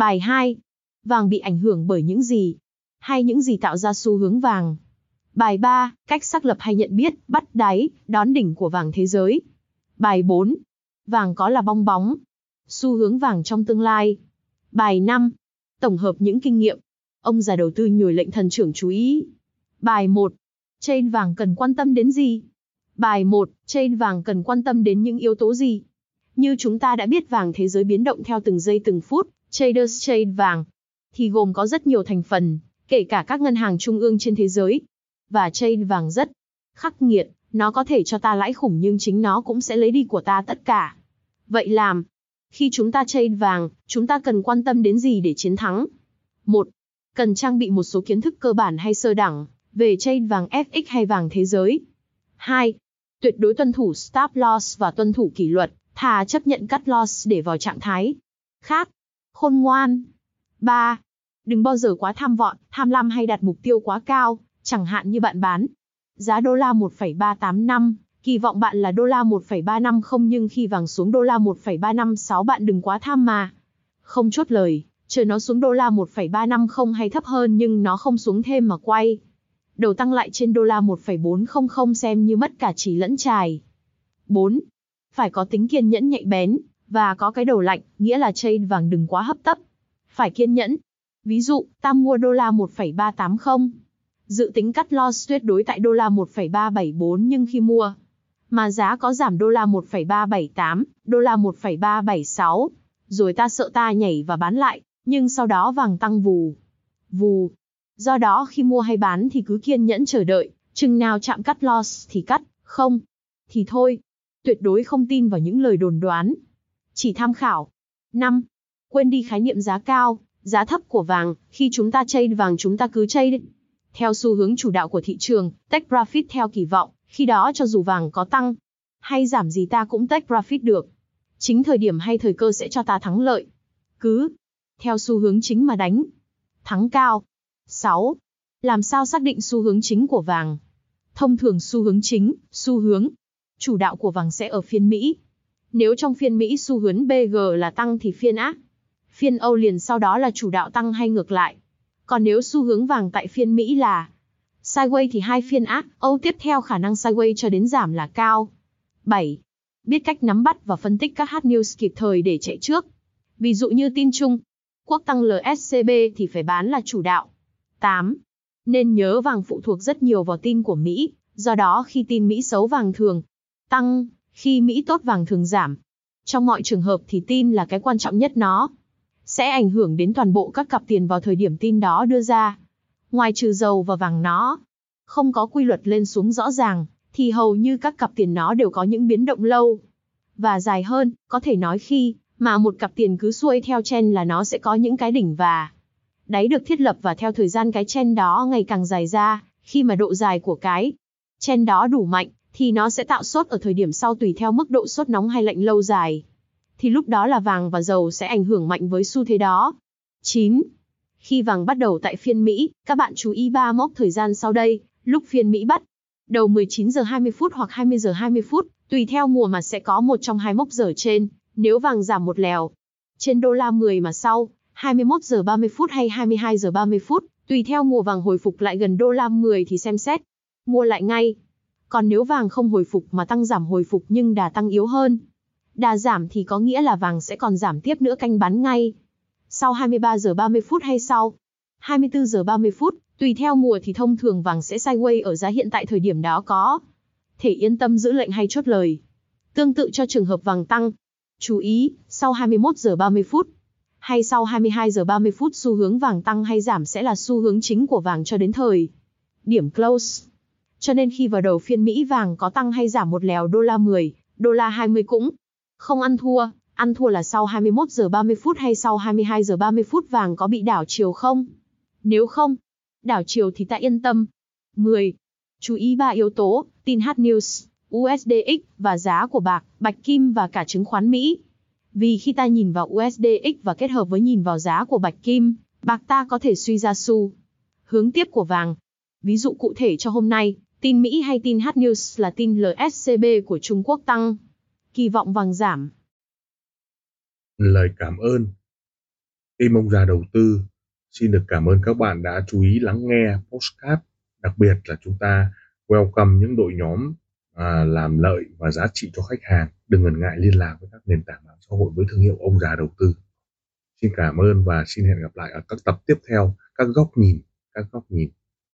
Bài 2. Vàng bị ảnh hưởng bởi những gì? Hay những gì tạo ra xu hướng vàng? Bài 3. Cách xác lập hay nhận biết, bắt đáy, đón đỉnh của vàng thế giới. Bài 4. Vàng có là bong bóng. Xu hướng vàng trong tương lai. Bài 5. Tổng hợp những kinh nghiệm. Ông già đầu tư nhồi lệnh thần trưởng chú ý. Bài 1. Chain vàng cần quan tâm đến gì? Bài 1. Chain vàng cần quan tâm đến những yếu tố gì? Như chúng ta đã biết vàng thế giới biến động theo từng giây từng phút, traders trade vàng, thì gồm có rất nhiều thành phần, kể cả các ngân hàng trung ương trên thế giới. Và trade vàng rất khắc nghiệt, nó có thể cho ta lãi khủng nhưng chính nó cũng sẽ lấy đi của ta tất cả. Vậy làm, khi chúng ta trade vàng, chúng ta cần quan tâm đến gì để chiến thắng? 1. Cần trang bị một số kiến thức cơ bản hay sơ đẳng về trade vàng FX hay vàng thế giới. 2. Tuyệt đối tuân thủ stop loss và tuân thủ kỷ luật, thà chấp nhận cắt loss để vào trạng thái khác. Khôn ngoan. 3. Đừng bao giờ quá tham vọng, tham lam hay đặt mục tiêu quá cao, chẳng hạn như bạn bán giá đô la 1,385, kỳ vọng bạn là đô la 1,350 nhưng khi vàng xuống đô la 1,356 bạn đừng quá tham mà. Không chốt lời, chờ nó xuống đô la 1,350 hay thấp hơn nhưng nó không xuống thêm mà quay. Đầu tăng lại trên đô la 1,400 xem như mất cả chỉ lẫn trài. 4. Phải có tính kiên nhẫn nhạy bén, và có cái đầu lạnh, nghĩa là chain vàng đừng quá hấp tấp. Phải kiên nhẫn. Ví dụ, ta mua đô la 1,380. Dự tính cắt loss tuyệt đối tại đô la 1,374 nhưng khi mua, mà giá có giảm đô la 1,378, đô la 1,376, rồi ta sợ ta nhảy và bán lại, nhưng sau đó vàng tăng vù. Vù. Do đó khi mua hay bán thì cứ kiên nhẫn chờ đợi, chừng nào chạm cắt loss thì cắt, không, thì thôi. Tuyệt đối không tin vào những lời đồn đoán, chỉ tham khảo. 5. Quên đi khái niệm giá cao, giá thấp của vàng, khi chúng ta trade vàng chúng ta cứ trade theo xu hướng chủ đạo của thị trường, take profit theo kỳ vọng, khi đó cho dù vàng có tăng hay giảm gì ta cũng take profit được. Chính thời điểm hay thời cơ sẽ cho ta thắng lợi. Cứ theo xu hướng chính mà đánh. Thắng cao. 6. Làm sao xác định xu hướng chính của vàng? Thông thường xu hướng chính, xu hướng chủ đạo của vàng sẽ ở phiên Mỹ, nếu trong phiên Mỹ xu hướng BG là tăng thì phiên ác, phiên Âu liền sau đó là chủ đạo tăng hay ngược lại. Còn nếu xu hướng vàng tại phiên Mỹ là sideways thì hai phiên ác, Âu tiếp theo khả năng sideways cho đến giảm là cao. 7. Biết cách nắm bắt và phân tích các hot news kịp thời để chạy trước. Ví dụ như tin chung, quốc tăng LSCB thì phải bán là chủ đạo. 8. Nên nhớ vàng phụ thuộc rất nhiều vào tin của Mỹ, do đó khi tin Mỹ xấu vàng thường tăng, khi Mỹ tốt vàng thường giảm. Trong mọi trường hợp thì tin là cái quan trọng nhất nó. Sẽ ảnh hưởng đến toàn bộ các cặp tiền vào thời điểm tin đó đưa ra. Ngoài trừ dầu và vàng nó, không có quy luật lên xuống rõ ràng, thì hầu như các cặp tiền nó đều có những biến động lâu. Và dài hơn, có thể nói khi mà một cặp tiền cứ xuôi theo chen là nó sẽ có những cái đỉnh và đáy được thiết lập và theo thời gian cái chen đó ngày càng dài ra, khi mà độ dài của cái chen đó đủ mạnh, thì nó sẽ tạo sốt ở thời điểm sau tùy theo mức độ sốt nóng hay lạnh lâu dài. Thì lúc đó là vàng và dầu sẽ ảnh hưởng mạnh với xu thế đó. 9. Khi vàng bắt đầu tại phiên Mỹ, các bạn chú ý ba mốc thời gian sau đây, lúc phiên Mỹ bắt đầu 19 giờ 20 phút hoặc 20 giờ 20 phút, tùy theo mùa mà sẽ có một trong hai mốc giờ trên, nếu vàng giảm một lèo. Trên đô la 10 mà sau, 21 giờ 30 phút hay 22 giờ 30 phút, tùy theo mùa vàng hồi phục lại gần đô la 10 thì xem xét. Mua lại ngay. Còn nếu vàng không hồi phục mà tăng giảm hồi phục nhưng đà tăng yếu hơn, đà giảm thì có nghĩa là vàng sẽ còn giảm tiếp nữa canh bán ngay. Sau 23 giờ 30 phút hay sau 24 giờ 30 phút, tùy theo mùa thì thông thường vàng sẽ sideways ở giá hiện tại thời điểm đó có. Thể yên tâm giữ lệnh hay chốt lời. Tương tự cho trường hợp vàng tăng. Chú ý, sau 21 giờ 30 phút, hay sau 22 giờ 30 phút xu hướng vàng tăng hay giảm sẽ là xu hướng chính của vàng cho đến thời điểm close. Cho nên khi vào đầu phiên Mỹ vàng có tăng hay giảm một lèo đô la 10, đô la 20 cũng không ăn thua, Ăn thua là sau 21 giờ 30 phút hay sau 22 giờ 30 phút vàng có bị đảo chiều không? Nếu không, đảo chiều thì ta yên tâm. 10. Chú ý ba yếu tố, tin H News, USDX và giá của bạc, bạch kim và cả chứng khoán Mỹ. Vì khi ta nhìn vào USDX và kết hợp với nhìn vào giá của bạch kim, bạc ta có thể suy ra xu. Hướng tiếp của vàng. Ví dụ cụ thể cho hôm nay, tin Mỹ hay tin H News là tin LSCB của Trung Quốc tăng. Kỳ vọng vàng giảm. Lời cảm ơn. Tim ông già đầu tư xin được cảm ơn các bạn đã chú ý lắng nghe postcard. Đặc biệt là chúng ta welcome những đội nhóm à, làm lợi và giá trị cho khách hàng. Đừng ngần ngại liên lạc với các nền tảng mạng xã hội với thương hiệu ông già đầu tư. Xin cảm ơn và xin hẹn gặp lại ở các tập tiếp theo, các góc nhìn, các góc nhìn